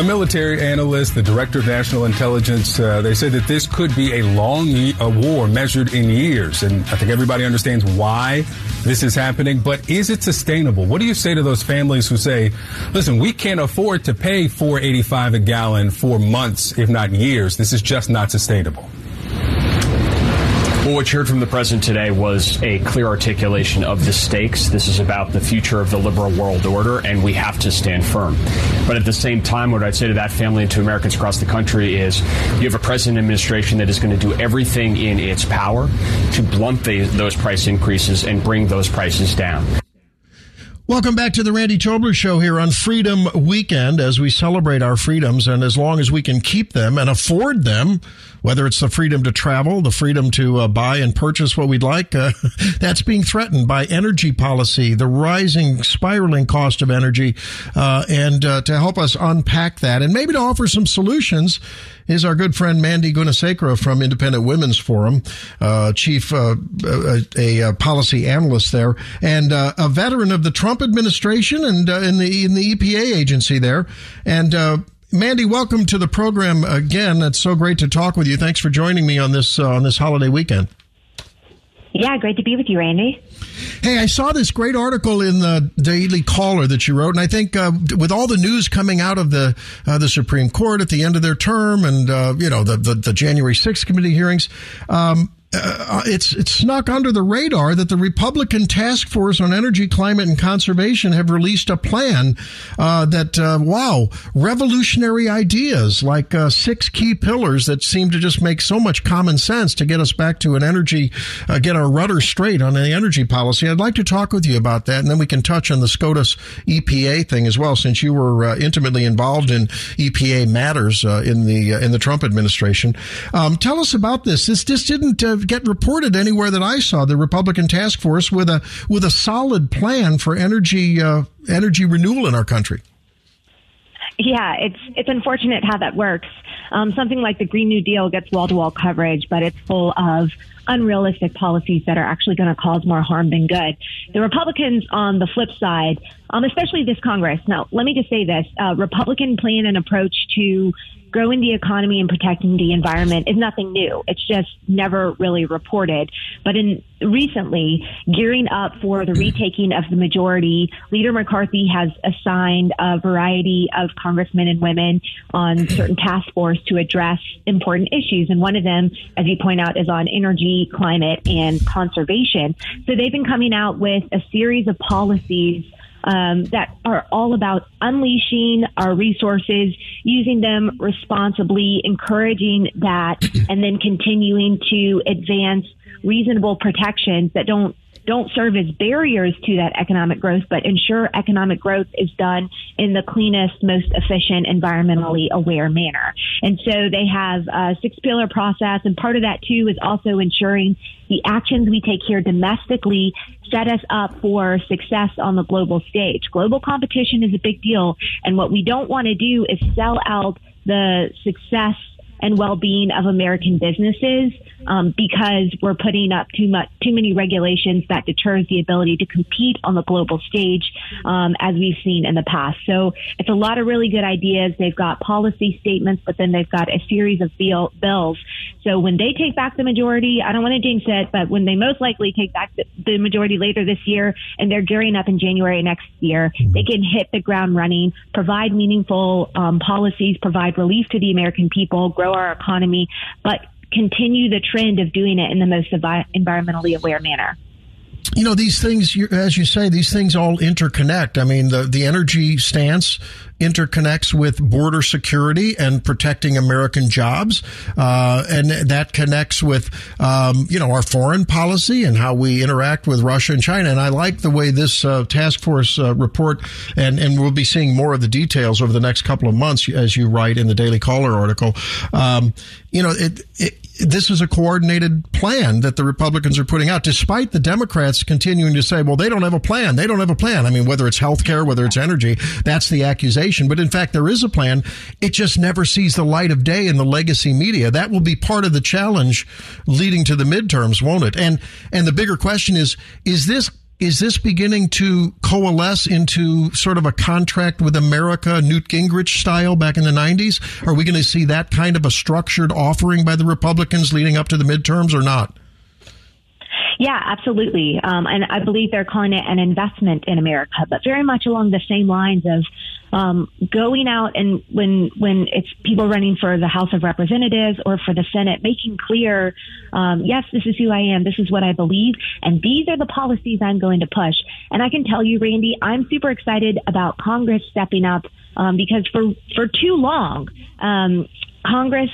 A military analyst, the director of national intelligence, uh, they say that this could be a long war measured in years. And I think everybody understands why this is happening. But is it sustainable? What do you say to those families who say, listen, we can't afford to pay 485 a gallon for months, if not years. This is just not sustainable. What you heard from the president today was a clear articulation of the stakes. This is about the future of the liberal world order, and we have to stand firm. But at the same time, what I'd say to that family and to Americans across the country is you have a president administration that is going to do everything in its power to blunt the, those price increases and bring those prices down. Welcome back to the Randy Tobler Show here on Freedom Weekend as we celebrate our freedoms and as long as we can keep them and afford them, whether it's the freedom to travel, the freedom to uh, buy and purchase what we'd like, uh, that's being threatened by energy policy, the rising, spiraling cost of energy, uh, and uh, to help us unpack that and maybe to offer some solutions is our good friend Mandy Gunasekara from Independent Women's Forum, uh, chief, uh, a, a, policy analyst there, and uh, a veteran of the Trump administration and uh, in the in the EPA agency there. And uh, Mandy, welcome to the program again. It's so great to talk with you. Thanks for joining me on this uh, on this holiday weekend. Yeah, great to be with you, Randy. Hey, I saw this great article in the Daily Caller that you wrote, and I think uh, with all the news coming out of the uh, the Supreme Court at the end of their term, and uh, you know the, the, the January 6th committee hearings, um, uh, it's it's snuck under the radar that the Republican Task Force on Energy, Climate, and Conservation have released a plan uh, that uh, wow, revolutionary ideas like uh, six key pillars that seem to just make so much common sense to get us back to an energy, uh, get our rudder straight on the energy policy. I'd like to talk with you about that, and then we can touch on the SCOTUS EPA thing as well, since you were uh, intimately involved in EPA matters in the in the Trump administration. Um, tell us about this. This this didn't get reported anywhere that I saw. The Republican task force with a with a solid plan for energy uh, energy renewal in our country. Yeah, it's it's unfortunate how that works. Um, something like the Green New Deal gets wall to wall coverage, but it's full of unrealistic policies that are actually going to cause more harm than good. The Republicans, on the flip side, um, especially this Congress. Now, let me just say this: uh, Republican plan and approach to growing the economy and protecting the environment is nothing new. It's just never really reported. But in recently, gearing up for the retaking of the majority, Leader McCarthy has assigned a variety of congressmen and women on certain task force to address important issues. And one of them, as you point out, is on energy, climate, and conservation. So they've been coming out with a series of policies um, that are all about unleashing our resources, using them responsibly, encouraging that, and then continuing to advance reasonable protections that don't don't serve as barriers to that economic growth, but ensure economic growth is done in the cleanest, most efficient, environmentally aware manner. And so they have a six pillar process. And part of that too is also ensuring the actions we take here domestically set us up for success on the global stage. Global competition is a big deal. And what we don't want to do is sell out the success and well-being of American businesses um, because we're putting up too much, too many regulations that deters the ability to compete on the global stage, um, as we've seen in the past. So it's a lot of really good ideas. They've got policy statements, but then they've got a series of bill, bills. So when they take back the majority, I don't want to jinx it, but when they most likely take back the, the majority later this year, and they're gearing up in January next year, they can hit the ground running, provide meaningful um, policies, provide relief to the American people, grow our economy, but continue the trend of doing it in the most environmentally aware manner you know these things as you say these things all interconnect i mean the the energy stance interconnects with border security and protecting American jobs, uh, and that connects with um, you know our foreign policy and how we interact with Russia and China. And I like the way this uh, task force uh, report, and and we'll be seeing more of the details over the next couple of months, as you write in the Daily Caller article. Um, you know, it, it, this is a coordinated plan that the Republicans are putting out, despite the Democrats continuing to say, well, they don't have a plan. They don't have a plan. I mean, whether it's health care, whether it's energy, that's the accusation but in fact, there is a plan. It just never sees the light of day in the legacy media. That will be part of the challenge leading to the midterms, won't it? And, and the bigger question is, is this is this beginning to coalesce into sort of a contract with America, Newt Gingrich style back in the 90s? Are we going to see that kind of a structured offering by the Republicans leading up to the midterms or not? Yeah, absolutely. Um, and I believe they're calling it an investment in America, but very much along the same lines of um, going out and when when it's people running for the House of Representatives or for the Senate, making clear, um, yes, this is who I am, this is what I believe, and these are the policies I'm going to push. And I can tell you, Randy, I'm super excited about Congress stepping up um, because for for too long. Congress,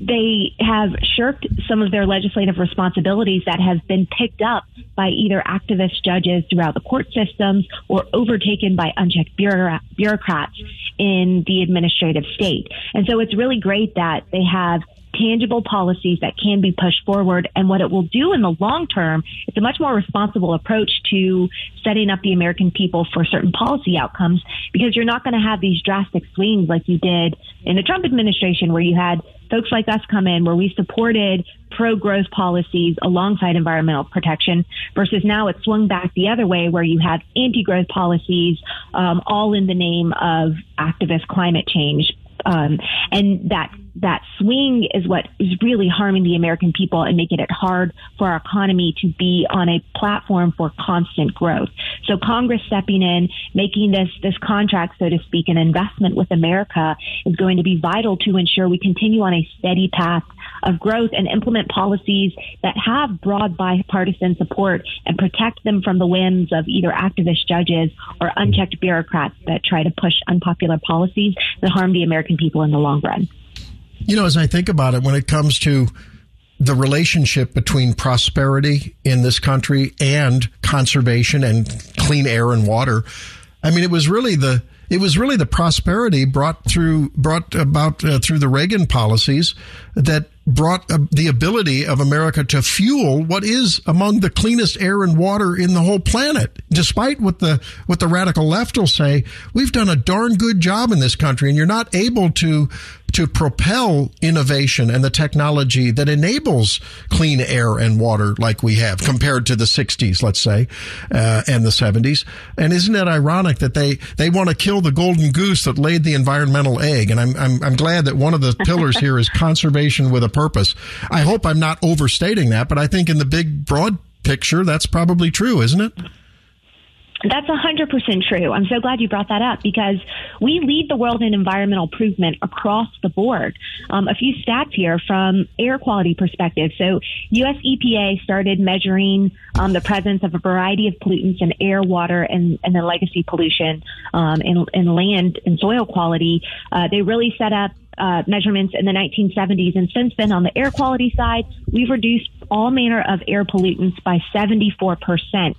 they have shirked some of their legislative responsibilities that have been picked up by either activist judges throughout the court systems or overtaken by unchecked bureaucrats in the administrative state. And so it's really great that they have tangible policies that can be pushed forward. And what it will do in the long term, it's a much more responsible approach to setting up the American people for certain policy outcomes because you're not going to have these drastic swings like you did in the Trump administration where you had folks like us come in where we supported pro growth policies alongside environmental protection versus now it's swung back the other way where you have anti growth policies um, all in the name of activist climate change um, and that that swing is what is really harming the American people and making it hard for our economy to be on a platform for constant growth. So Congress stepping in, making this this contract, so to speak, an investment with America is going to be vital to ensure we continue on a steady path of growth and implement policies that have broad bipartisan support and protect them from the whims of either activist judges or unchecked bureaucrats that try to push unpopular policies that harm the American people in the long run. You know, as I think about it, when it comes to the relationship between prosperity in this country and conservation and clean air and water, I mean, it was really the it was really the prosperity brought through brought about uh, through the Reagan policies that brought uh, the ability of America to fuel what is among the cleanest air and water in the whole planet. Despite what the what the radical left will say, we've done a darn good job in this country, and you're not able to to propel innovation and the technology that enables clean air and water like we have compared to the 60s, let's say, uh, and the 70s. And isn't it ironic that they, they want to kill the golden goose that laid the environmental egg? And I'm, I'm, I'm glad that one of the pillars here is conservation with a purpose. I hope I'm not overstating that, but I think in the big broad picture, that's probably true, isn't it? That's 100% true. I'm so glad you brought that up because we lead the world in environmental improvement across the board. Um, a few stats here from air quality perspective. So US EPA started measuring um, the presence of a variety of pollutants in air, water, and, and then legacy pollution um, in, in land and soil quality. Uh, they really set up uh, measurements in the 1970s. And since then, on the air quality side, we've reduced all manner of air pollutants by 74%.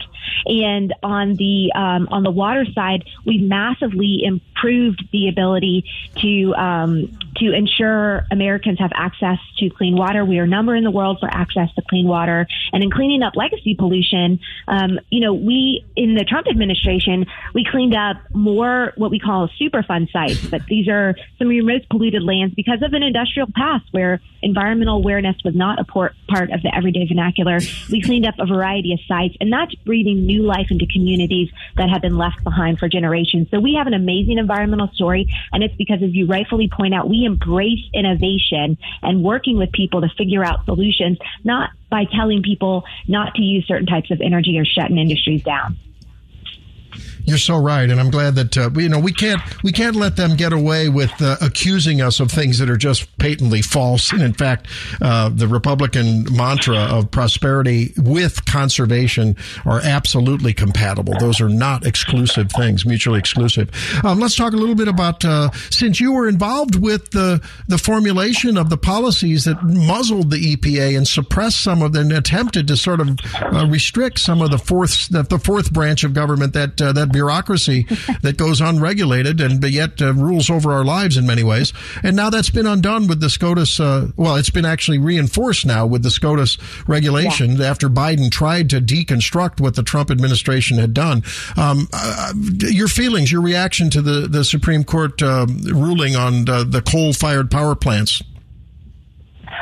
And on the um, on the water side, we've massively improved the ability to um, to ensure Americans have access to clean water. We are number in the world for access to clean water, and in cleaning up legacy pollution, um, you know, we in the Trump administration we cleaned up more what we call Superfund sites, but these are some of your most polluted lands because of an industrial past where environmental awareness was not a part of the everyday vernacular. We cleaned up a variety of sites, and that's breathing new life into communities that have been left behind for generations. So we have an amazing environmental story, and it's because, as you rightfully point out, we embrace innovation and working with people to figure out solutions, not by telling people not to use certain types of energy or shutting industries down. You're so right, and I'm glad that uh, you know we can't we can't let them get away with uh, accusing us of things that are just patently false. And in fact, uh, the Republican mantra of prosperity with conservation are absolutely compatible. Those are not exclusive things, mutually exclusive. Um, let's talk a little bit about uh, since you were involved with the the formulation of the policies that muzzled the EPA and suppressed some of them, attempted to sort of uh, restrict some of the fourth the, the fourth branch of government that uh, that bureaucracy that goes unregulated and yet uh, rules over our lives in many ways. And now that's been undone with the SCOTUS. Uh, well, it's been actually reinforced now with the SCOTUS regulation yeah. after Biden tried to deconstruct what the Trump administration had done. Um, uh, your feelings, your reaction to the, the Supreme Court uh, ruling on the coal fired power plants?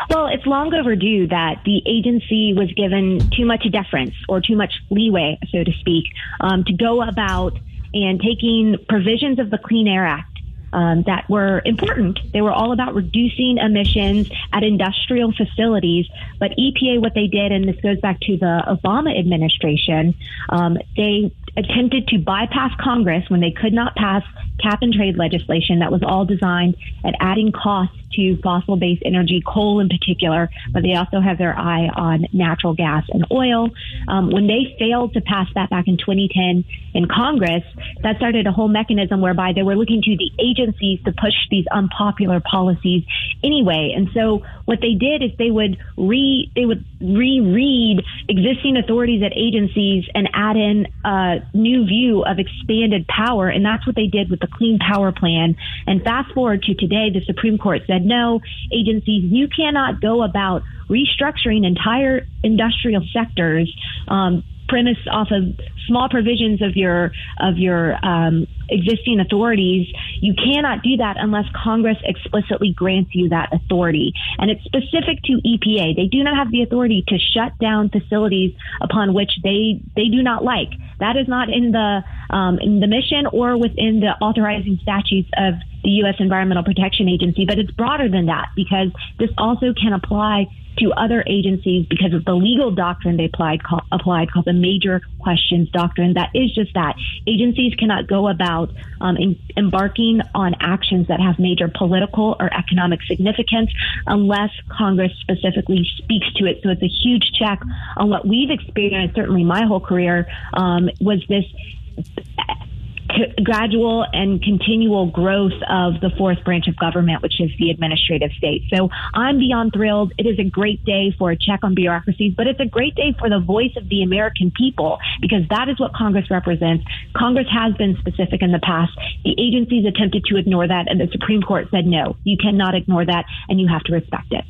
Well, it's long overdue that the agency was given too much deference or too much leeway, so to speak, um, to go about and taking provisions of the Clean Air Act um, that were important. They were all about reducing emissions at industrial facilities. But EPA, what they did, and this goes back to the Obama administration, um, they attempted to bypass Congress when they could not pass cap and trade legislation that was all designed at adding costs to fossil based energy, coal in particular, but they also have their eye on natural gas and oil. Um, when they failed to pass that back in 2010 in Congress, that started a whole mechanism whereby they were looking to the agencies to push these unpopular policies anyway. And so what they did is they would re they would reread existing authorities at agencies and add in a new view of expanded power, and that's what they did with the Clean Power Plan. And fast forward to today, the Supreme Court said no, agencies, you cannot go about restructuring entire industrial sectors um, premise off of small provisions of your of your um, existing authorities, you cannot do that unless Congress explicitly grants you that authority. And it's specific to EPA. They do not have the authority to shut down facilities upon which they they do not like. That is not in the um, in the mission or within the authorizing statutes of the U.S. Environmental Protection Agency. But it's broader than that because this also can apply to other agencies because of the legal doctrine they applied, call, applied called the major questions doctrine. That is just that. Agencies cannot go about um, in, embarking on actions that have major political or economic significance unless Congress specifically speaks to it. So it's a huge check on what we've experienced, certainly my whole career, um, was this gradual and continual growth of the fourth branch of government, which is the administrative state. So I'm beyond thrilled. It is a great day for a check on bureaucracies, but it's a great day for the voice of the American people because that is what Congress represents. Congress has been specific in the past. The agencies attempted to ignore that, and the Supreme Court said, no, you cannot ignore that, and you have to respect it.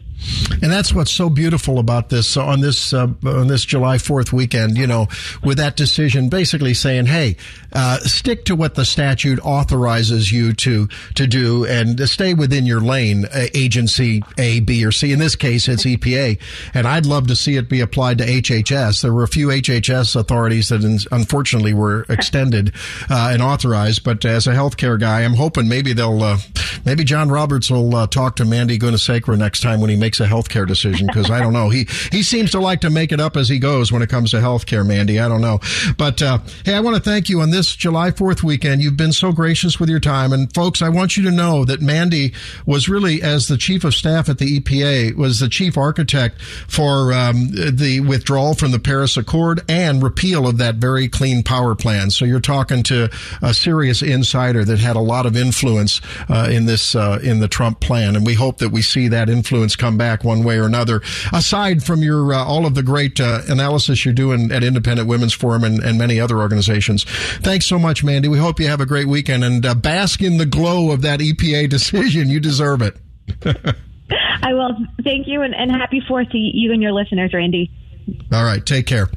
And that's what's so beautiful about this uh, on this uh, on this July Fourth weekend. You know, with that decision basically saying, "Hey, uh, stick to what the statute authorizes you to to do, and stay within your lane, uh, agency A, B, or C. In this case, it's EPA, and I'd love to see it be applied to HHS. There were a few HHS authorities that unfortunately were extended uh, and authorized, but as a healthcare guy, I'm hoping maybe they'll uh, maybe John Roberts will talk to Mandy Gunasekara next time when he makes a healthcare decision because I don't know. He he seems to like to make it up as he goes when it comes to healthcare, Mandy. I don't know, but uh, hey, I want to thank you on this July Fourth weekend. You've been so gracious with your time, and folks, I want you to know that Mandy was really, as the chief of staff at the EPA, was the chief architect for um, the withdrawal from the Paris Accord and repeal of that very clean power plan. So you're talking to a serious insider that had a lot of influence uh, in this uh, in the Trump plan, and we hope that we see that influence come back one way or another. Aside from your uh, all of the great uh, analysis you're doing at Independent Women's Forum and, and, many other organizations, thanks so much, Mandy. We hope you have a great weekend and uh, bask in the glow of that EPA decision. You deserve it. I will. Thank you, and, and happy Fourth to you and your listeners, Randy. All right, take care.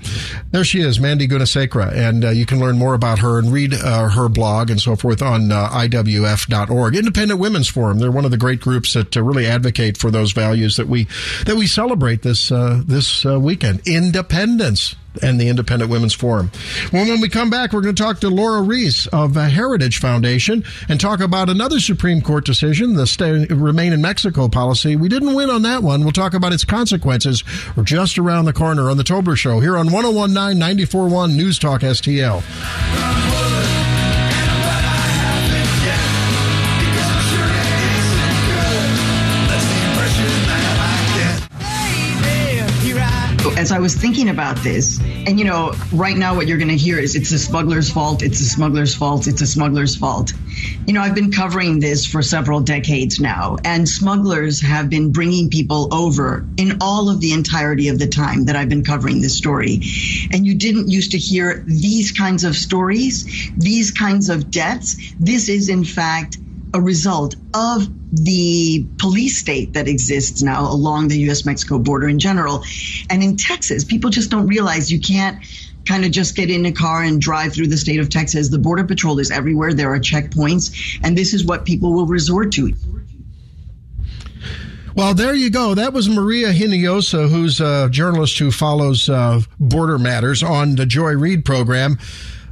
There she is, Mandy Gunasekara, and uh, you can learn more about her and read uh, her blog and so forth on uh, IWF.org. Independent Women's Forum. They're one of the great groups that uh, really advocate for those values that we that we celebrate this uh, this uh, weekend. Independence and the Independent Women's Forum. Well, when we come back, we're going to talk to Lora Ries of the Heritage Foundation and talk about another Supreme Court decision, the stay, remain in Mexico policy. We didn't win on that one. We'll talk about its consequences. We're just around the corner on the Tobler Show here on 1019 941 News Talk STL. As I was thinking about this, and you know, right now what you're going to hear is it's the smuggler's fault, it's the smuggler's fault, it's the smuggler's fault. You know, I've been covering this for several decades now, and smugglers have been bringing people over in all of the entirety of the time that I've been covering this story. And you didn't used to hear these kinds of stories, these kinds of deaths. This is, in fact, a result of the police state that exists now along the US Mexico border in general. And in Texas, people just don't realize you can't kind of just get in a car and drive through the state of Texas. The Border Patrol is everywhere, there are checkpoints, and this is what people will resort to. Well, there you go. That was Maria Hinojosa, who's a journalist who follows uh, border matters on the Joy Reid program.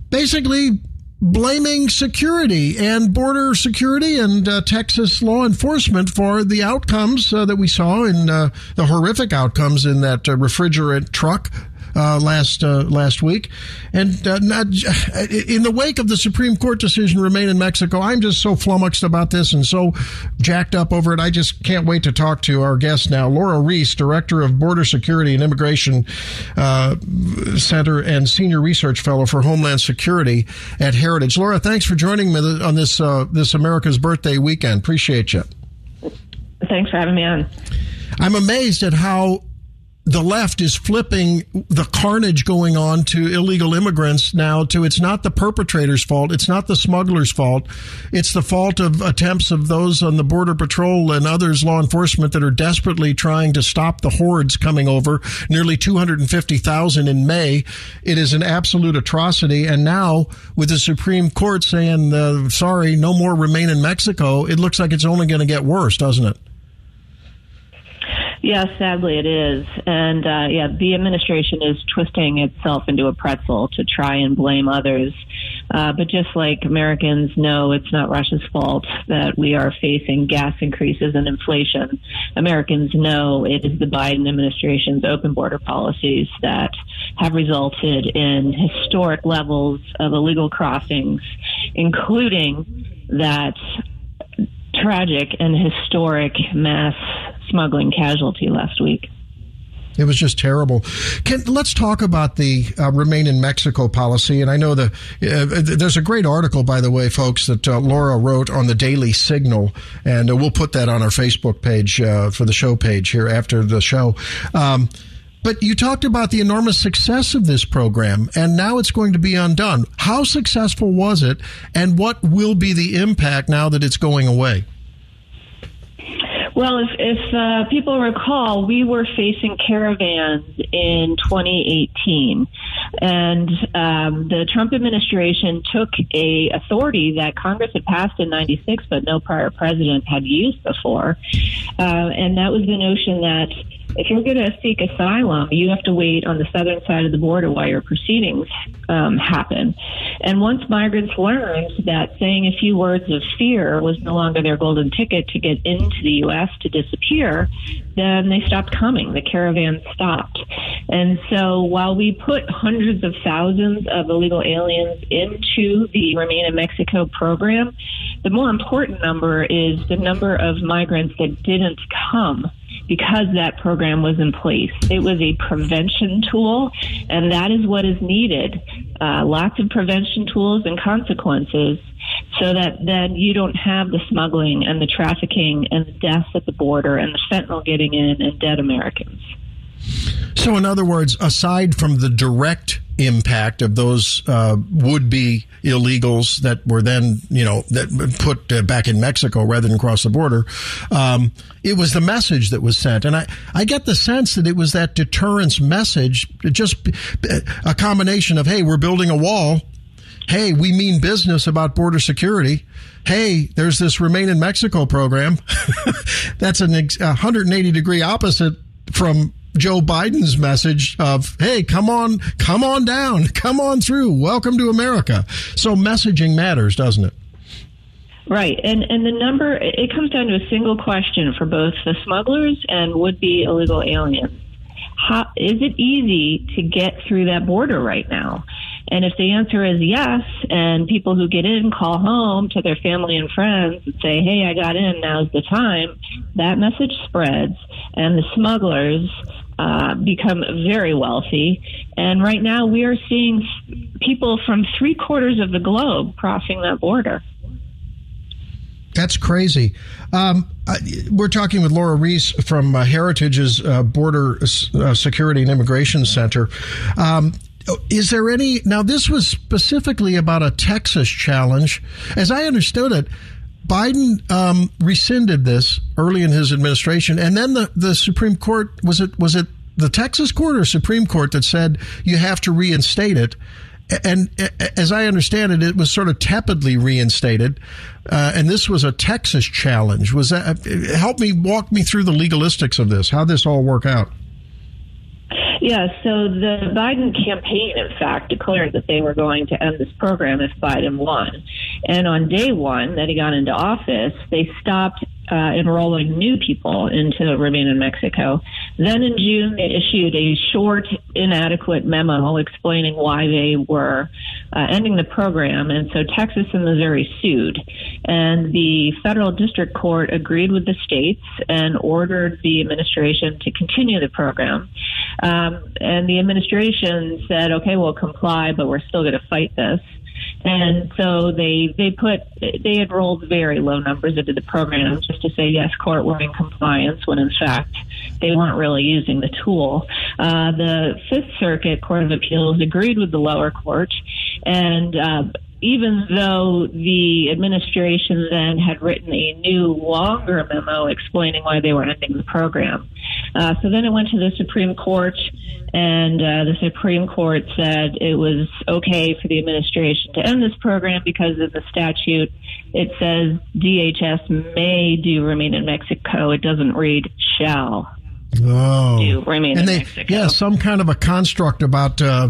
Basically, blaming security and border security and uh, Texas law enforcement for the outcomes uh, that we saw in uh, the horrific outcomes in that uh, refrigerant truck uh, last uh, last week, and uh, not, in the wake of the Supreme Court decision, remain in Mexico. I'm just so flummoxed about this and so jacked up over it. I just can't wait to talk to our guest now, Lora Ries, director of Border Security and Immigration uh, Center and senior research fellow for Homeland Security at Heritage. Lora, thanks for joining me on this uh, this America's Birthday weekend. Appreciate you. Thanks for having me on. I'm amazed at how the left is flipping the carnage going on to illegal immigrants now to it's not the perpetrator's fault, it's not the smuggler's fault, it's the fault of attempts of those on the border patrol and others law enforcement that are desperately trying to stop the hordes coming over, nearly 250,000 in May. It is an absolute atrocity and now with the Supreme Court saying uh, sorry, no more remain in Mexico, it looks like it's only going to get worse, doesn't it? Yes, sadly it is. And uh, yeah, the administration is twisting itself into a pretzel to try and blame others. Uh, but just like Americans know it's not Russia's fault that we are facing gas increases and inflation, Americans know it is the Biden administration's open border policies that have resulted in historic levels of illegal crossings, including that tragic and historic mass smuggling casualty last week. It was just terrible. Can, let's talk about the uh, remain in Mexico policy. And I know the uh, there's a great article, by the way, folks, that uh, Lora wrote on the Daily Signal, and uh, we'll put that on our Facebook page uh, for the show page here after the show. Um, but you talked about the enormous success of this program, and now it's going to be undone. How successful was it, and what will be the impact now that it's going away? Well, if, if uh, people recall, we were facing caravans in 2018, and um, the Trump administration took a authority that Congress had passed in '96, but no prior president had used before, uh, and that was the notion that if you're going to seek asylum, you have to wait on the southern side of the border while your proceedings um, happen. And once migrants learned that saying a few words of fear was no longer their golden ticket to get into the U.S. to disappear, then they stopped coming. The caravan stopped. And so while we put hundreds of thousands of illegal aliens into the Remain in Mexico program, the more important number is the number of migrants that didn't come because that program was in place. It was a prevention tool, and that is what is needed. Uh, lots of prevention tools and consequences so that then you don't have the smuggling and the trafficking and the deaths at the border and the fentanyl getting in and dead Americans. So, in other words, aside from the direct impact of those uh, would-be illegals that were then, you know, that put uh, back in Mexico rather than cross the border. Um, it was the message that was sent, and I, I get the sense that it was that deterrence message, just a combination of, hey, we're building a wall. Hey, we mean business about border security. Hey, there's this Remain in Mexico program. That's an 180 degree opposite from Joe Biden's message of, hey, come on, come on down, come on through, welcome to America. So messaging matters, doesn't it? Right. And and the number it comes down to a single question for both the smugglers and would be illegal aliens. How is it easy to get through that border right now? And if the answer is yes, and people who get in call home to their family and friends and say, hey, I got in, now's the time, that message spreads, and the smugglers uh, become very wealthy. And right now, we are seeing people from three quarters of the globe crossing that border. That's crazy. Um, we're talking with Lora Ries from uh, Heritage's uh, Border uh, Security and Immigration Center. Um, is there any now? This was specifically about a Texas challenge, as I understood it. Biden um, rescinded this early in his administration, and then the, the Supreme Court was it was it the Texas court or Supreme Court that said you have to reinstate it, and as I understand it, it was sort of tepidly reinstated, uh, and this was a Texas challenge. Was that help me walk me through the legalistics of this? How this all work out? Yeah, so the Biden campaign, in fact, declared that they were going to end this program if Biden won. And on day one that he got into office, they stopped uh, enrolling new people into Remain in Mexico. Then in June, they issued a short, inadequate memo explaining why they were uh, ending the program. And so Texas and Missouri sued. And the federal district court agreed with the states and ordered the administration to continue the program. Um, and the administration said, okay, we'll comply, but we're still going to fight this. And so they they put they enrolled very low numbers into the program just to say yes, court, we're in compliance. When in fact they weren't really using the tool. Uh, the Fifth Circuit Court of Appeals agreed with the lower court, and uh, even though the administration then had written a new, longer memo explaining why they were ending the program. Uh, so then it went to the Supreme Court, and uh, the Supreme Court said it was okay for the administration to end this program because of the statute. It says DHS may do remain in Mexico. It doesn't read shall. Oh, do remain and in they, Mexico. yeah, some kind of a construct about uh,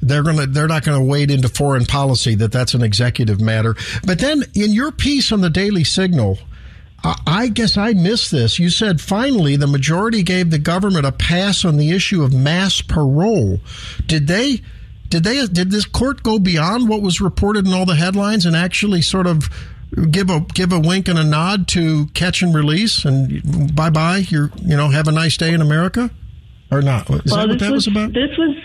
they're gonna they're not going to wade into foreign policy that that's an executive matter. But then in your piece on the Daily Signal, I guess I missed this. You said finally the majority gave the government a pass on the issue of mass parole. Did they? Did they? Did this court go beyond what was reported in all the headlines and actually sort of give a give a wink and a nod to catch and release and bye bye? You're you know have a nice day in America or not? Is well, that what that was, was about? This was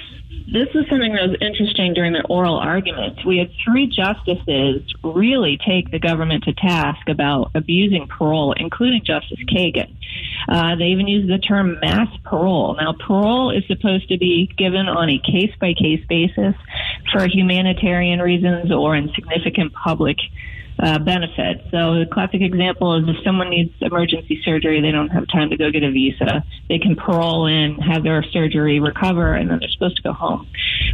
this was something that was interesting during the oral arguments. We had three justices really take the government to task about abusing parole, including Justice Kagan. Uh, they even used the term mass parole. Now, parole is supposed to be given on a case by case basis for humanitarian reasons or in significant public uh, benefit. So the classic example is if someone needs emergency surgery, they don't have time to go get a visa. They can parole in, have their surgery, recover, and then they're supposed to go home.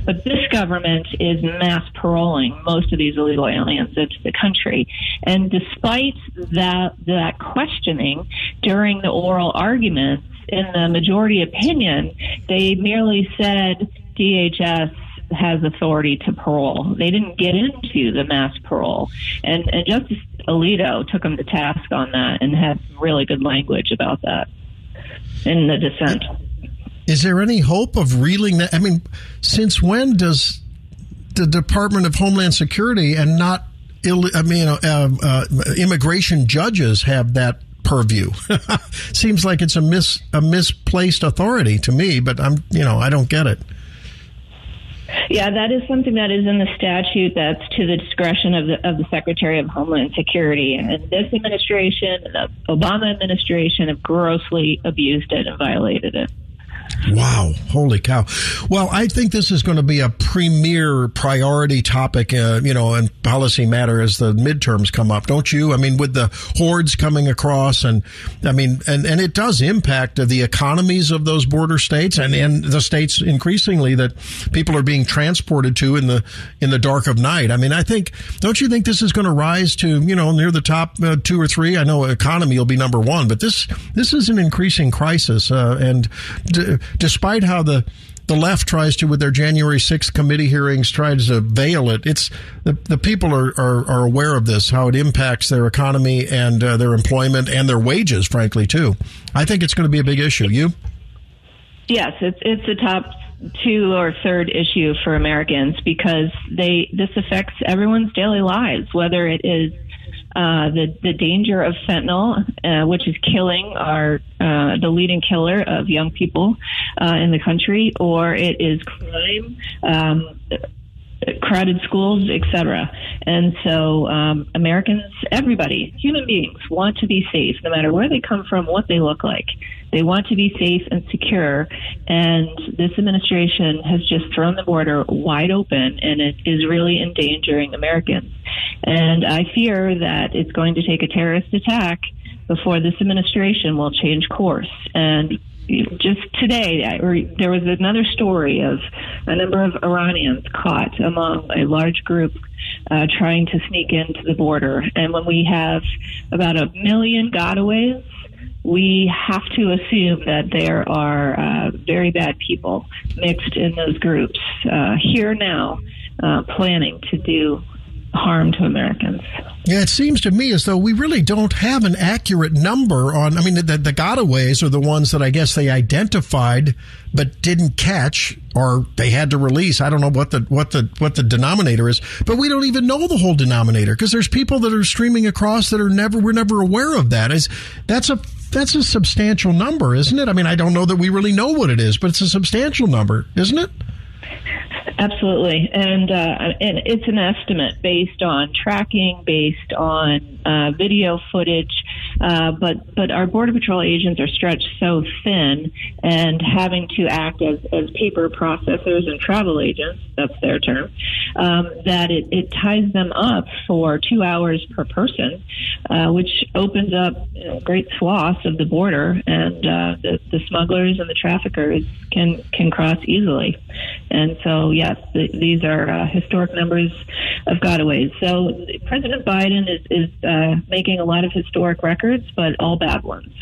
But this government is mass paroling most of these illegal aliens into the country. And despite that, that questioning during the oral arguments, in the majority opinion, they merely said DHS has authority to parole. They didn't get into the mass parole. And, and Justice Alito took them to task on that and had really good language about that in the dissent. Is there any hope of reeling that? I mean, since when does the Department of Homeland Security and not, Ill, I mean, uh, uh, immigration judges have that purview? Seems like it's a mis a misplaced authority to me, but I'm, you know, I don't get it. Yeah, that is something that is in the statute that's to the discretion of the of the Secretary of Homeland Security. And this administration, the Obama administration, have grossly abused it and violated it. Wow. Holy cow. Well, I think this is going to be a premier priority topic, uh, you know, and policy matter as the midterms come up, don't you? I mean, with the hordes coming across and, I mean, and, and it does impact the economies of those border states and, and the states increasingly that people are being transported to in the, in the dark of night. I mean, I think, don't you think this is going to rise to, you know, near the top uh, two or three? I know economy will be number one, but this, this is an increasing crisis. Uh, and, d- despite how the the left tries to, with their January 6th committee hearings, tries to veil it. It's the, the people are, are, are aware of this, how it impacts their economy and uh, their employment and their wages, frankly, too. I think it's going to be a big issue. You? Yes, it's it's a top two or third issue for Americans because they this affects everyone's daily lives, whether it is uh, the the danger of fentanyl, uh, which is killing our uh, the leading killer of young people uh, in the country, or it is crime. Um, crowded schools, etc. And so um, Americans, everybody, human beings, want to be safe, no matter where they come from, what they look like. They want to be safe and secure. And this administration has just thrown the border wide open, and it is really endangering Americans. And I fear that it's going to take a terrorist attack before this administration will change course. And just today, there was another story of a number of Iranians caught among a large group uh, trying to sneak into the border. And when we have about a million gotaways, we have to assume that there are uh, very bad people mixed in those groups uh, here now, uh, planning to do harm to Americans. Yeah, it seems to me as though we really don't have an accurate number on. I mean, the, the gotaways are the ones that I guess they identified but didn't catch, or they had to release. I don't know what the what the what the denominator is, but we don't even know the whole denominator because there's people that are streaming across that are never we're never aware of that. Is that's a that's a substantial number, isn't it? I mean, I don't know that we really know what it is, but it's a substantial number, isn't it? Absolutely, and uh, and it's an estimate based on tracking, based on uh, video footage, uh, but but our border patrol agents are stretched so thin, and having to act as, as paper processors and travel agents, that's their term, um, that it, it ties them up for two hours per person, uh, which opens up you know, great swaths of the border, and uh, the, the smugglers and the traffickers can can cross easily, and so yes, the, these are uh, historic numbers of gotaways. So President Biden is is uh, making a lot of historic records, but all bad ones.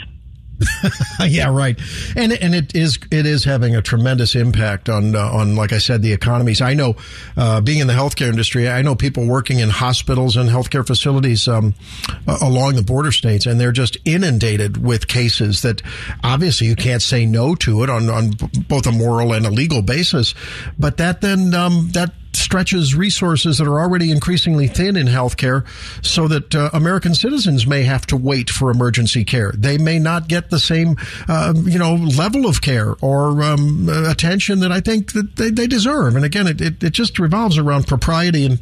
yeah, right. And and it is it is having a tremendous impact on uh, on like I said the economies. I know, uh, being in the healthcare industry, I know people working in hospitals and healthcare facilities um, along the border states, and they're just inundated with cases that obviously you can't say no to it on on both a moral and a legal basis. But that then um, that stretches resources that are already increasingly thin in healthcare so that uh, American citizens may have to wait for emergency care. They may not get the same, uh, you know, level of care or um, attention that I think that they, they deserve. And again, it, it, it, just revolves around propriety. And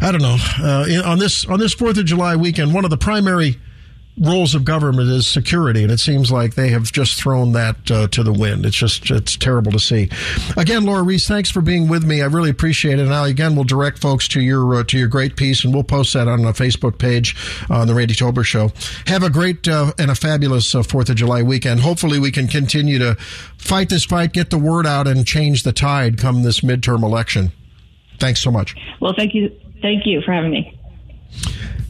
I don't know, uh, on this, on this 4th of July weekend, one of the primary roles of government is security, and it seems like they have just thrown that uh, to the wind. It's just it's terrible to see. Again, Lora Ries, thanks for being with me. I really appreciate it. And I again will direct folks to your uh, to your great piece, and we'll post that on the Facebook page uh, on the Randy Tobler Show. Have a great uh, and a fabulous uh, Fourth of July weekend. Hopefully, we can continue to fight this fight, get the word out, and change the tide come this midterm election. Thanks so much. Well, thank you. Thank you for having me.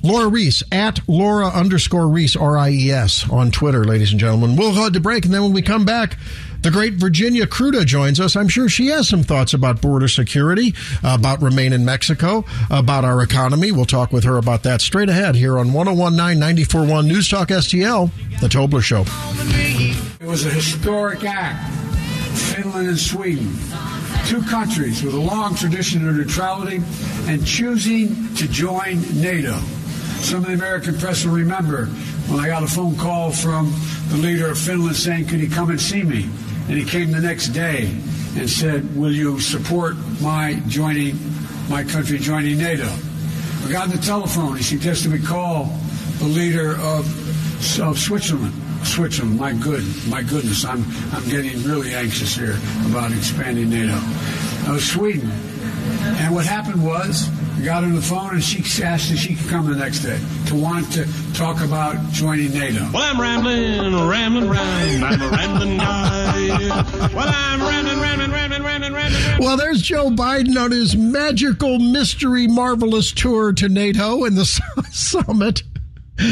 Lora Ries at Lora underscore Ries R I E S on Twitter, ladies and gentlemen. We'll head to break, and then when we come back, the great Virginia Kruta joins us. I'm sure she has some thoughts about border security, about Remain in Mexico, about our economy. We'll talk with her about that straight ahead here on 1019 941 News Talk STL, The Tobler Show. It was a historic act. Finland and Sweden two countries with a long tradition of neutrality and choosing to join NATO. Some of the American press will remember when I got a phone call from the leader of Finland saying, Could he come and see me? And he came the next day and said, Will you support my joining, my country joining NATO? I got on the telephone. He suggested we call the leader of, of Switzerland. Switzerland, my good, my goodness, I'm I'm getting really anxious here about expanding NATO. Uh, Sweden, and what happened was we got on the phone and she asked if she could come the next day to want to talk about joining NATO. Well, I'm rambling, rambling, rambling. I'm a rambling guy. Well, I'm rambling, rambling, rambling, rambling, rambling. Well, there's Joe Biden on his magical, mystery, marvelous tour to NATO and the summit.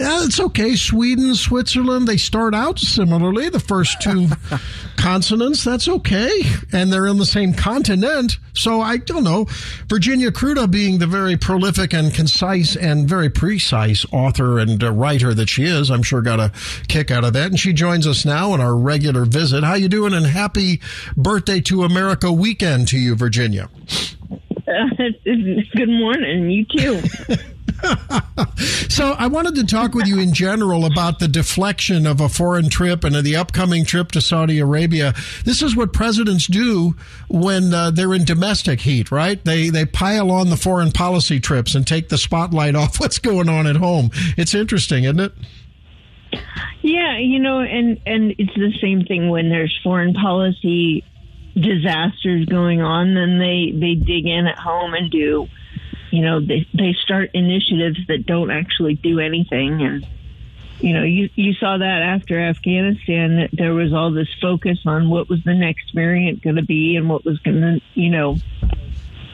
yeah, it's okay. Sweden, Switzerland, they start out similarly. The first two consonants, that's okay. And they're in the same continent. So I don't know. Virginia Kruta, being the very prolific and concise and very precise author and uh, writer that she is, I'm sure got a kick out of that. And she joins us now on our regular visit. How you doing? And happy birthday to America weekend to you, Virginia. Uh, good morning. You too. so I wanted to talk with you in general about the deflection of a foreign trip and the upcoming trip to Saudi Arabia. This is what presidents do when uh, they're in domestic heat, right? They they pile on the foreign policy trips and take the spotlight off what's going on at home. It's interesting, isn't it? Yeah, you know, and and it's the same thing when there's foreign policy disasters going on, then they they dig in at home and do you know they they start initiatives that don't actually do anything and you know, you, you saw that after Afghanistan, that there was all this focus on what was the next variant going to be and what was going to, you know,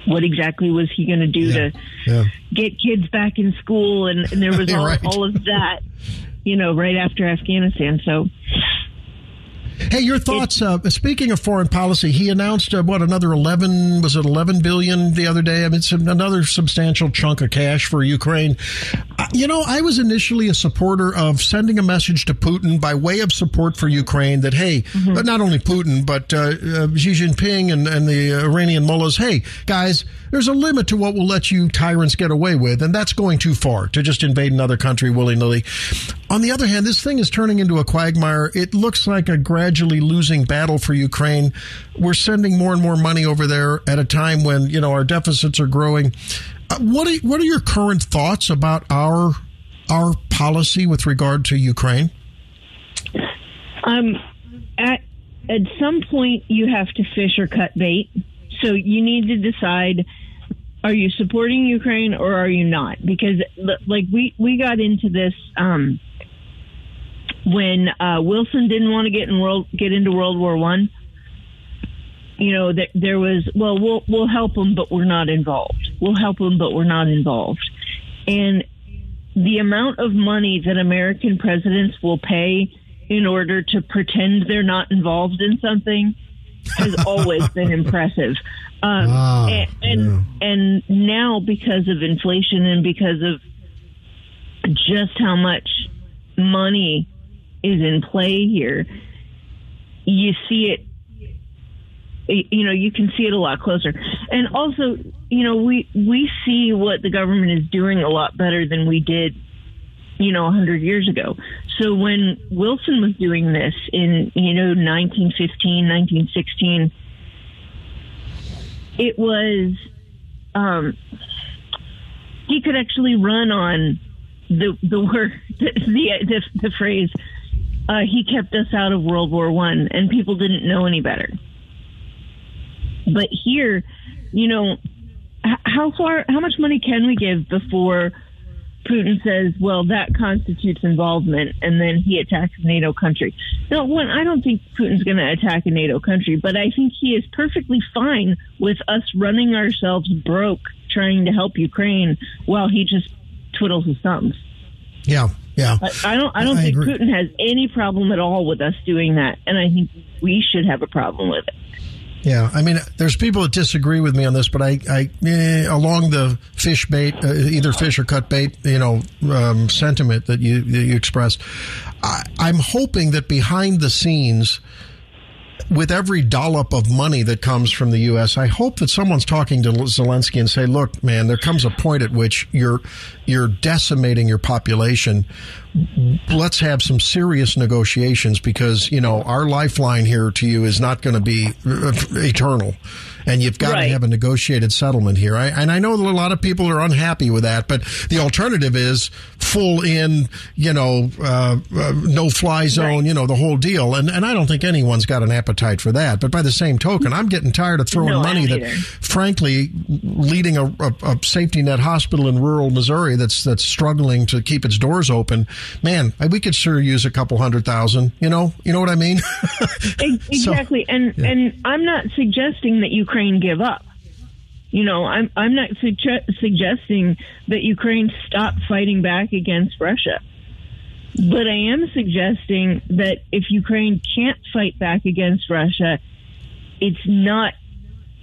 what exactly was he going to do Yeah. to Yeah. get kids back in school? And, and there was all, Right. all of that, you know, right after Afghanistan. So, Hey, your thoughts? Uh, speaking of foreign policy, he announced uh, what another eleven was it eleven billion the other day? I mean, it's another substantial chunk of cash for Ukraine. Uh, you know, I was initially a supporter of sending a message to Putin by way of support for Ukraine that hey, uh, not only Putin but uh, uh, Xi Jinping and, and the Iranian mullahs, hey guys, there's a limit to what we'll let you tyrants get away with, and that's going too far to just invade another country willy nilly. On the other hand, this thing is turning into a quagmire. It looks like a gradually losing battle for Ukraine. We're sending more and more money over there at a time when you know our deficits are growing. Uh, what are, what are your current thoughts about our our policy with regard to Ukraine? um, at at some point, you have to fish or cut bait. So you need to decide: are you supporting Ukraine or are you not? Because like we we got into this um, when uh, Wilson didn't want to get in world get into World War One. You know, that there was well, we'll we'll help them, but we're not involved. We'll help them, but we're not involved. And the amount of money that American presidents will pay in order to pretend they're not involved in something has always been impressive. Um, Ah, and and, and now because of inflation and because of just how much money is in play here, you see it. You know, you can see it a lot closer, and also, you know, we we see what the government is doing a lot better than we did you know, 100 years ago. So when Wilson was doing this in, you know, 1915, 1916, it was, um, he could actually run on the, the word, the, the, the phrase, uh, he kept us out of World War One, and people didn't know any better. But here, you know, how far, how much money can we give before Putin says, well, that constitutes involvement, and then he attacks a NATO country. No, one, I don't think Putin's going to attack a NATO country, but I think he is perfectly fine with us running ourselves broke trying to help Ukraine while he just twiddles his thumbs. Yeah, yeah. I, I don't. I don't I think agree. Putin has any problem at all with us doing that, and I think we should have a problem with it. Yeah, I mean, there's people that disagree with me on this, but I, I eh, along the fish bait, uh, either fish or cut bait, you know, um, sentiment that you that you expressed. I, I'm hoping that behind the scenes, with every dollop of money that comes from the U.S., I hope that someone's talking to Zelensky and say, "Look, man, there comes a point at which you're you're decimating your population. Let's have some serious negotiations because you know our lifeline here to you is not going to be uh, eternal." And you've got to have a negotiated settlement here. I, and I know that a lot of people are unhappy with that, but the alternative is full in, you know, uh, uh, no fly zone, you know, the whole deal. And, and I don't think anyone's got an appetite for that. But by the same token, I'm getting tired of throwing No, money that, frankly, leading a, a, a safety net hospital in rural Missouri that's that's struggling to keep its doors open. Man, we could sure use a couple hundred thousand. You know, you know what I mean? Ex- So- exactly, and yeah. and I'm not suggesting that Ukraine give up. You know, I'm I'm not sugge- suggesting that Ukraine stop fighting back against Russia. But I am suggesting that if Ukraine can't fight back against Russia, it's not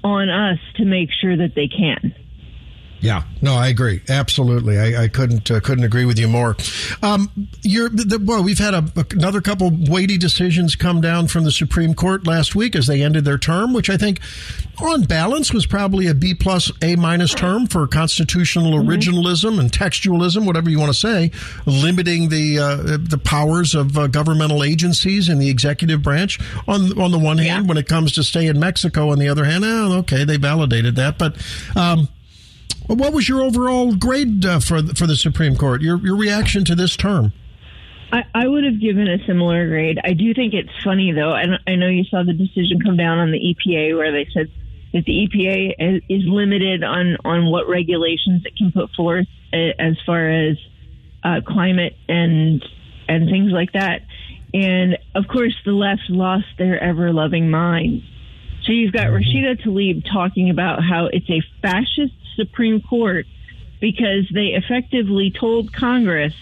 on us to make sure that they can. Yeah, no, I agree. Absolutely, I, I couldn't uh, couldn't agree with you more. Um, you're the, well, we've had a, another couple weighty decisions come down from the Supreme Court last week as they ended their term, which I think, on balance, was probably a B plus A minus term for constitutional originalism and textualism, whatever you want to say, limiting the uh, the powers of uh, governmental agencies in the executive branch. On on the one hand, when it comes to stay in Mexico, on the other hand, oh, okay, they validated that, but. Um, well, What was your overall grade uh, for the, for the Supreme Court? Your your reaction to this term? I, I would have given a similar grade. I do think it's funny, though. I, I know you saw the decision come down on the EPA where they said that the EPA is, limited on, on what regulations it can put forth as far as uh, climate and and things like that. And of course, the left lost their ever loving mind. So you've got mm-hmm. Rashida Tlaib talking about how it's a fascist Supreme Court because they effectively told Congress,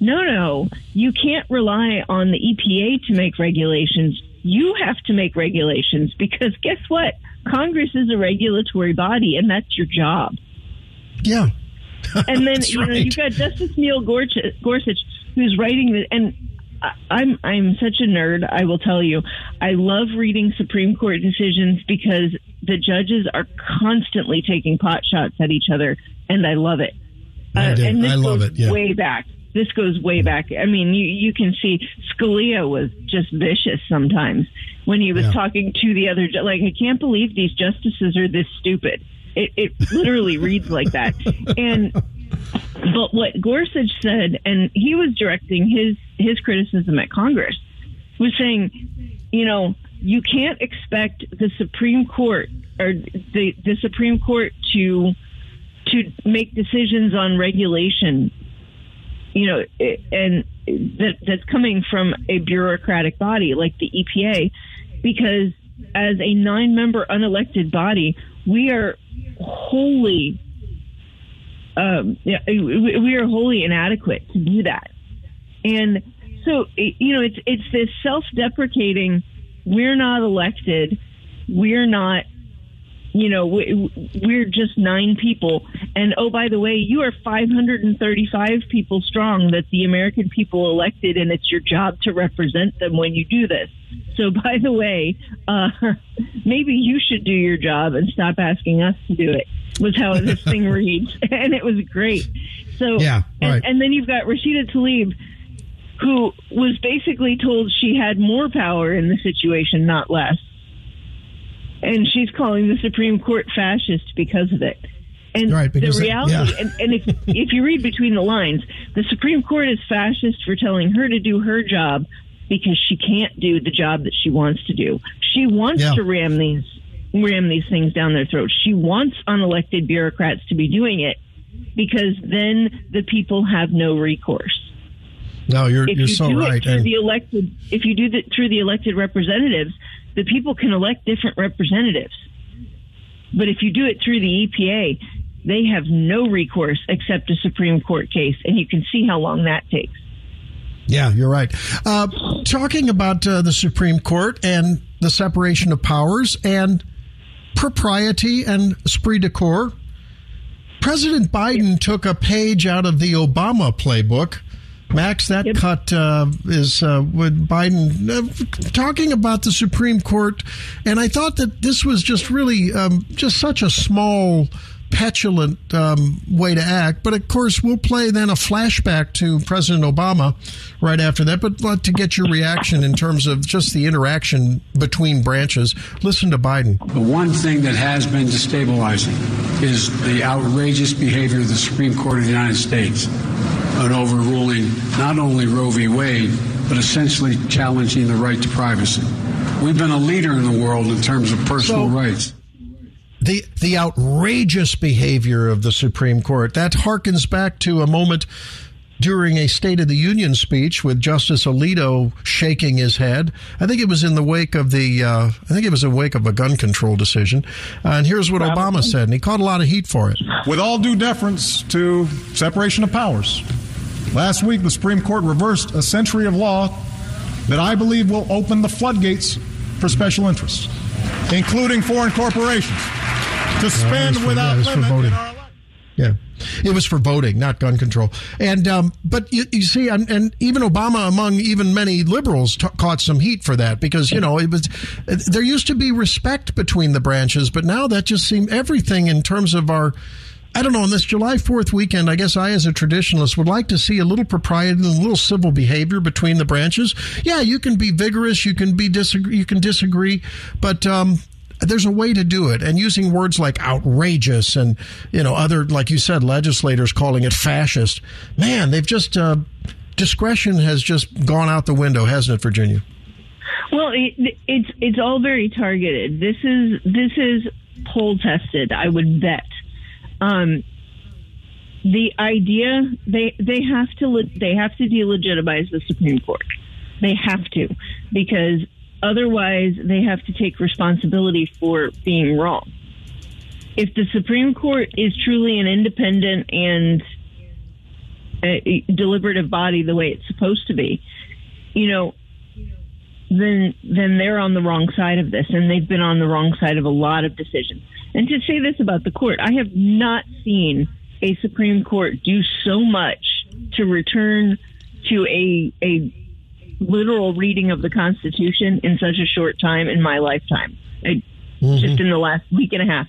no, no, you can't rely on the EPA to make regulations. You have to make regulations because guess what? Congress is a regulatory body and that's your job. Yeah. And then you know right. you've got Justice Neil Gorsuch, Gorsuch who's writing the and I'm I'm such a nerd. I will tell you, I love reading Supreme Court decisions because the judges are constantly taking pot shots at each other, and I love it. Uh, I do. and this I love goes it, yeah. way back. This goes way back. I mean, you you can see Scalia was just vicious sometimes when he was Yeah. talking to the other. Like, I can't believe these justices are this stupid. It, it literally reads like that. And but what Gorsuch said, and he was directing his his criticism at Congress, was saying, you know, you can't expect the Supreme Court or the the Supreme Court to to make decisions on regulation, you know, and that that's coming from a bureaucratic body like the EPA, because as a nine member unelected body, we are wholly um, yeah, we are wholly inadequate to do that. And so, you know, it's it's this self-deprecating. We're not elected. We're not. You know, we, we're just nine people. And oh, by the way, you are 535 people strong that the American people elected, and it's your job to represent them when you do this. So, by the way, uh, maybe you should do your job and stop asking us to do it. Was how this thing reads, and it was great. So, Yeah, and, right. and then you've got Rashida Tlaib, who was basically told she had more power in the situation, not less. And she's calling the Supreme Court fascist because of it. And Right, the because that- reality, yeah. and, and if, if you read between the lines, the Supreme Court is fascist for telling her to do her job because she can't do the job that she wants to do. She wants Yeah. to ram these ram these things down their throats. She wants unelected bureaucrats to be doing it because then the people have no recourse No, you're if you're you so do right. it through And the elected, if you do it through the elected representatives, the people can elect different representatives. But if you do it through the EPA, they have no recourse except a Supreme Court case, and you can see how long that takes. Yeah, you're right. Uh, talking about uh, the Supreme Court and the separation of powers and propriety and esprit de corps, President Biden took a page out of the Obama playbook. Max, that cut uh, is uh, with Biden uh, talking about the Supreme Court, and I thought that this was just really um, just such a small, petulant um, way to act. But of course, we'll play then a flashback to President Obama right after that. But to get your reaction in terms of just the interaction between branches, listen to Biden. The one thing that has been destabilizing is the outrageous behavior of the Supreme Court of the United States on overruling not only Roe v. Wade, but essentially challenging the right to privacy. We've been a leader in the world in terms of personal So- rights. The the outrageous behavior of the Supreme Court that harkens back to a moment during a State of the Union speech with Justice Alito shaking his head. I think it was in the wake of the uh, I think it was in the wake of a gun control decision. Uh, and here's what Obama said, and he caught a lot of heat for it. With all due deference to separation of powers, last week the Supreme Court reversed a century of law that I believe will open the floodgates for special interests, including foreign corporations, to spend without for limit voting. in our Yeah. It was for voting, not gun control. And, um, but you, you see, and, and even Obama, among even many liberals, t- caught some heat for that because, you know, it was, there used to be respect between the branches, but now that just seemed everything in terms of our, I don't know, on this July 4th weekend, I guess I, as a traditionalist, would like to see a little propriety and a little civil behavior between the branches. Yeah, you can be vigorous, you can be disagree, you can disagree, but, um, there's a way to do it and using words like outrageous and you know other like you said legislators calling it fascist man they've just uh, discretion has just gone out the window hasn't it virginia Well, it, it's it's all very targeted. This is this is poll tested. I would bet. Um, the idea they they have to they have to delegitimize the Supreme Court. They have to because otherwise they have to take responsibility for being wrong. If the Supreme Court is truly an independent and a uh, deliberative body the way it's supposed to be, you know, then then they're on the wrong side of this, and they've been on the wrong side of a lot of decisions. And to say this about the court, I have not seen a Supreme Court do so much to return to a a literal reading of the Constitution in such a short time in my lifetime, I, mm-hmm. just in the last week and a half.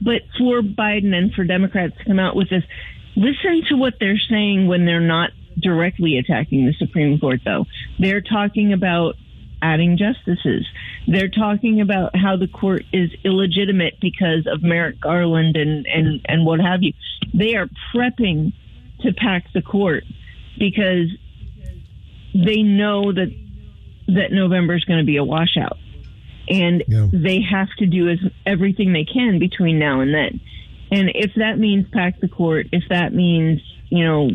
But for Biden and for Democrats to come out with this, listen to what they're saying when they're not directly attacking the Supreme Court, though. They're talking about adding justices. They're talking about how the court is illegitimate because of Merrick Garland and, and, and what have you. They are prepping to pack the court because they know that that November is going to be a washout, and yeah. they have to do as everything they can between now and then. And if that means pack the court, if that means you know,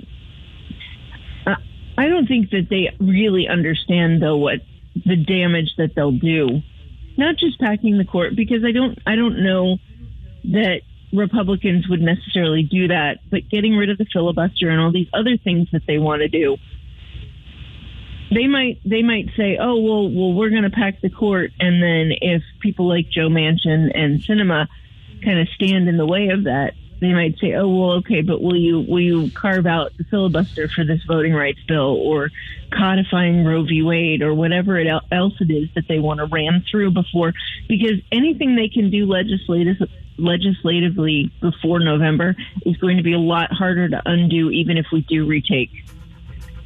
I don't think that they really understand though what the damage that they'll do. Not just packing the court, because I don't I don't know that Republicans would necessarily do that, but getting rid of the filibuster and all these other things that they want to do. They might they might say, "Oh, well, well, we're going to pack the court," and then if people like Joe Manchin and Sinema kind of stand in the way of that, they might say, "Oh, well, okay, but will you will you carve out the filibuster for this voting rights bill, or codifying Roe v. Wade, or whatever it else it is that they want to ram through before?" Because anything they can do legislative, legislatively before November is going to be a lot harder to undo, even if we do retake.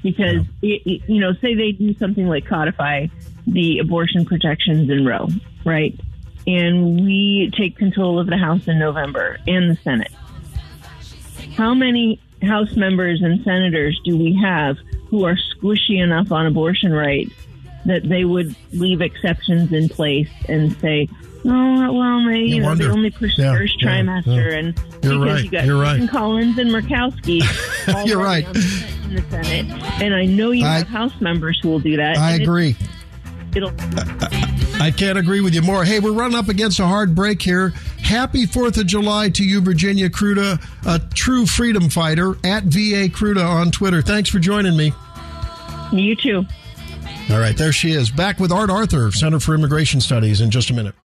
Because it, it, you know, say they do something like codify the abortion protections in Roe, right? and we take control of the House in November and the Senate how many House members and senators do we have who are squishy enough on abortion rights that they would leave exceptions in place and say, "Oh, well, they, you, you know, they only push yeah, the first yeah, trimester," yeah. and You're because right. you got You're right. Collins and Murkowski, You're right. in the Senate, and I know you I, have House members who will do that. I agree. It'll. I can't agree with you more. Hey, we're running up against a hard break here. Happy 4th of July to you, Virginia Kruta, a true freedom fighter at VA Kruta on Twitter. Thanks for joining me. You too. All right, there she is. Back with Art Arthur, Center for Immigration Studies, in just a minute.